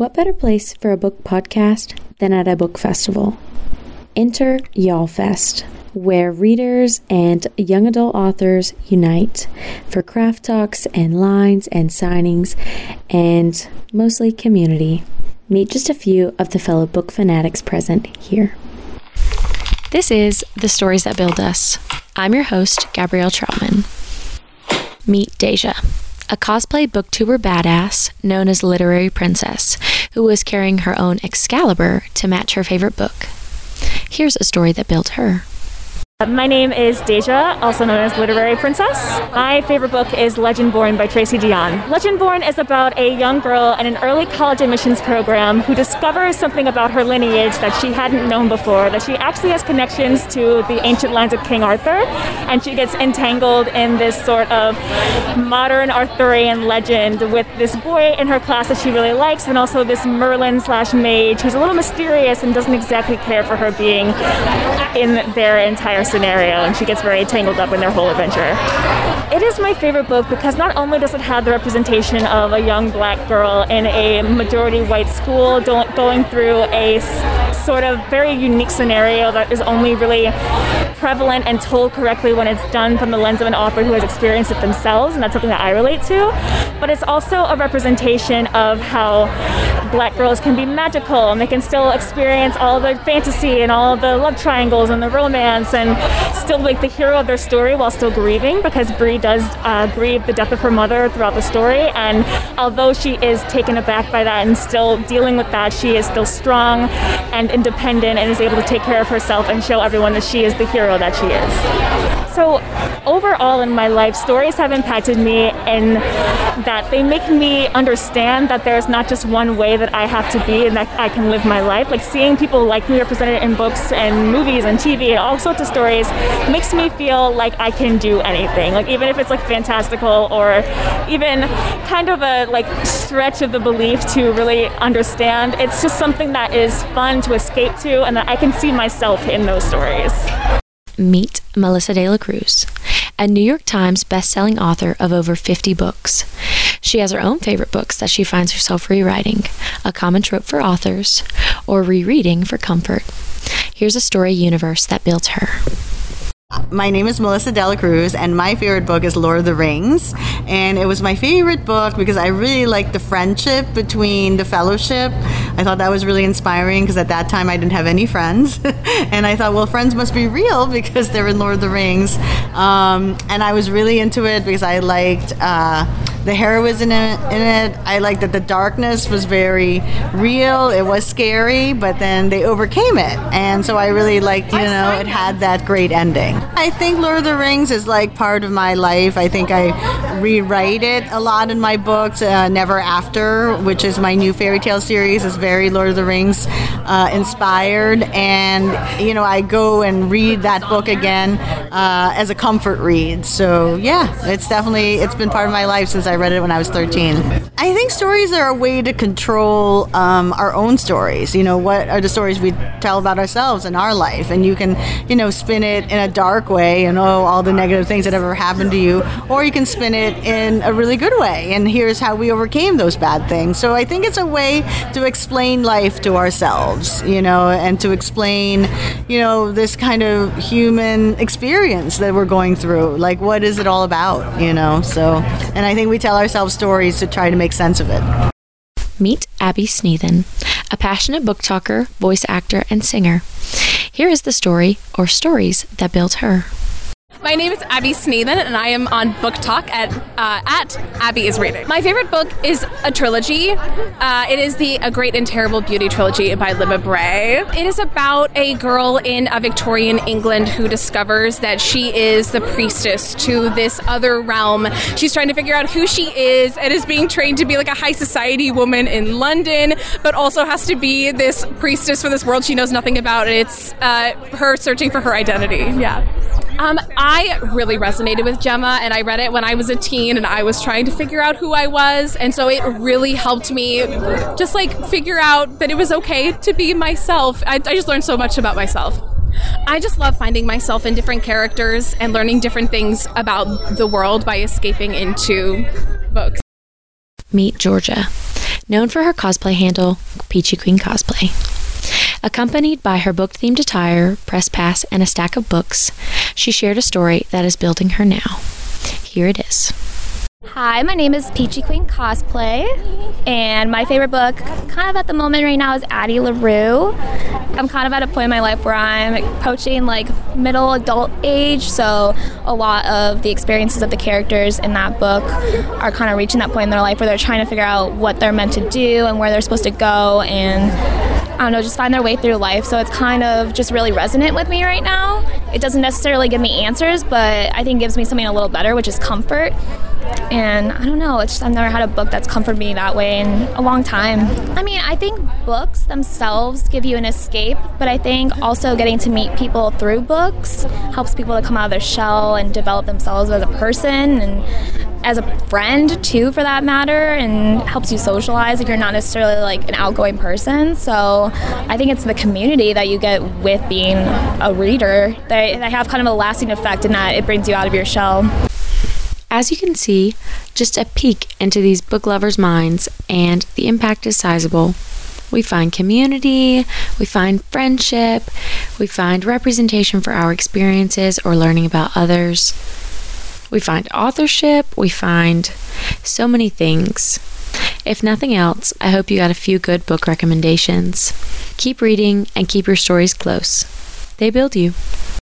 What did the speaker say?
What better place for a book podcast than at a book festival? Enter YALL Fest, where readers and young adult authors unite for craft talks and lines and signings and mostly community. Meet just a few of the fellow book fanatics present here. This is The Stories That Build Us. I'm your host, Gabrielle Troutman. Meet Deja a cosplay booktuber badass known as Literary Princess, who was carrying her own Excalibur to match her favorite book. Here's a story that built her. Uh, my name is Deja, also known as Literary Princess. My favorite book is Legendborn by Tracy Deonn. Legendborn is about a young girl in an early college admissions program who discovers something about her lineage that she hadn't known before, that she actually has connections to the ancient lands of King Arthur, and she gets entangled in this sort of modern Arthurian legend with this boy in her class that she really likes, and also this Merlin slash mage who's a little mysterious and doesn't exactly care for her being in their entire scenario, and she gets very tangled up in their whole adventure. It is my favorite book because not only does it have the representation of a young black girl in a majority white school going through a sort of very unique scenario that is only really prevalent and told correctly when it's done from the lens of an author who has experienced it themselves, and that's something that I relate to. But it's also a representation of how black girls can be magical and they can still experience all the fantasy and all the love triangles and the romance and still like the hero of their story while still grieving because Bree does uh, grieve the death of her mother throughout the story. And although she is taken aback by that and still dealing with that, she is still strong and independent and is able to take care of herself and show everyone that she is the hero that she is. So, overall in my life, stories have impacted me in that they make me understand that there's not just one way that I have to be and that I can live my life. Like seeing people like me represented in books and movies and TV and all sorts of stories makes me feel like I can do anything. Like even if it's like fantastical or even kind of a like stretch of the belief to really understand, it's just something that is fun to escape to and that I can see myself in those stories. Meet Melissa De La Cruz, a New York Times bestselling author of over 50 books. She has her own favorite books that she finds herself rewriting, a common trope for authors, or rereading for comfort. Here's a story universe that built her. My name is Melissa De La Cruz, and my favorite book is Lord of the Rings. And it was my favorite book because I really liked the friendship between the fellowship. I thought that was really inspiring because at that time I didn't have any friends. and I thought, well, friends must be real because they're in Lord of the Rings. Um, and I was really into it because I liked. Uh, the heroism in it, in it. I liked that the darkness was very real. It was scary, but then they overcame it, and so I really liked. You know, it had that great ending. I think Lord of the Rings is like part of my life. I think I rewrite it a lot in my books. Uh, Never After, which is my new fairy tale series, is very Lord of the Rings uh, inspired, and you know I go and read that book again uh, as a comfort read. So yeah, it's definitely it's been part of my life since I read it when I was 13. I think stories are a way to control um, our own stories. You know, what are the stories we tell about ourselves in our life? And you can, you know, spin it in a dark way and oh, all the negative things that ever happened to you, or you can spin it in a really good way. And here's how we overcame those bad things. So I think it's a way to explain life to ourselves, you know, and to explain, you know, this kind of human experience that we're going through. Like, what is it all about, you know? So, and I think we tell ourselves stories to try to make sense of it. Meet Abby Sneathen, a passionate book talker, voice actor, and singer. Here is the story or stories that built her. My name is Abby Sneathen, and I am on BookTok at uh, at Abby is Reading. My favorite book is a trilogy. Uh, it is the A Great and Terrible Beauty trilogy by Libba Bray. It is about a girl in a Victorian England who discovers that she is the priestess to this other realm. She's trying to figure out who she is and is being trained to be like a high society woman in London, but also has to be this priestess for this world she knows nothing about. It's uh, her searching for her identity. Yeah. Um, I really resonated with Gemma, and I read it when I was a teen, and I was trying to figure out who I was, and so it really helped me just like figure out that it was okay to be myself. I, I just learned so much about myself. I just love finding myself in different characters and learning different things about the world by escaping into books. Meet Georgia known for her cosplay handle, Peachy Queen Cosplay. Accompanied by her book themed attire, press pass, and a stack of books, she shared a story that is building her now. Here it is. Hi, my name is Peachy Queen Cosplay, and my favorite book, kind of at the moment right now, is Addie LaRue. I'm kind of at a point in my life where I'm approaching like middle adult age, so a lot of the experiences of the characters in that book are kind of reaching that point in their life where they're trying to figure out what they're meant to do and where they're supposed to go, and I don't know, just find their way through life. So it's kind of just really resonant with me right now. It doesn't necessarily give me answers, but I think gives me something a little better, which is comfort. And I don't know, it's just I've never had a book that's comforted me that way in a long time. I mean, I think books themselves give you an escape, but I think also getting to meet people through books helps people to come out of their shell and develop themselves as a person and as a friend too for that matter and helps you socialize if you're not necessarily like an outgoing person so i think it's the community that you get with being a reader that, that have kind of a lasting effect in that it brings you out of your shell as you can see, just a peek into these book lovers' minds, and the impact is sizable. We find community, we find friendship, we find representation for our experiences or learning about others. We find authorship, we find so many things. If nothing else, I hope you got a few good book recommendations. Keep reading and keep your stories close. They build you.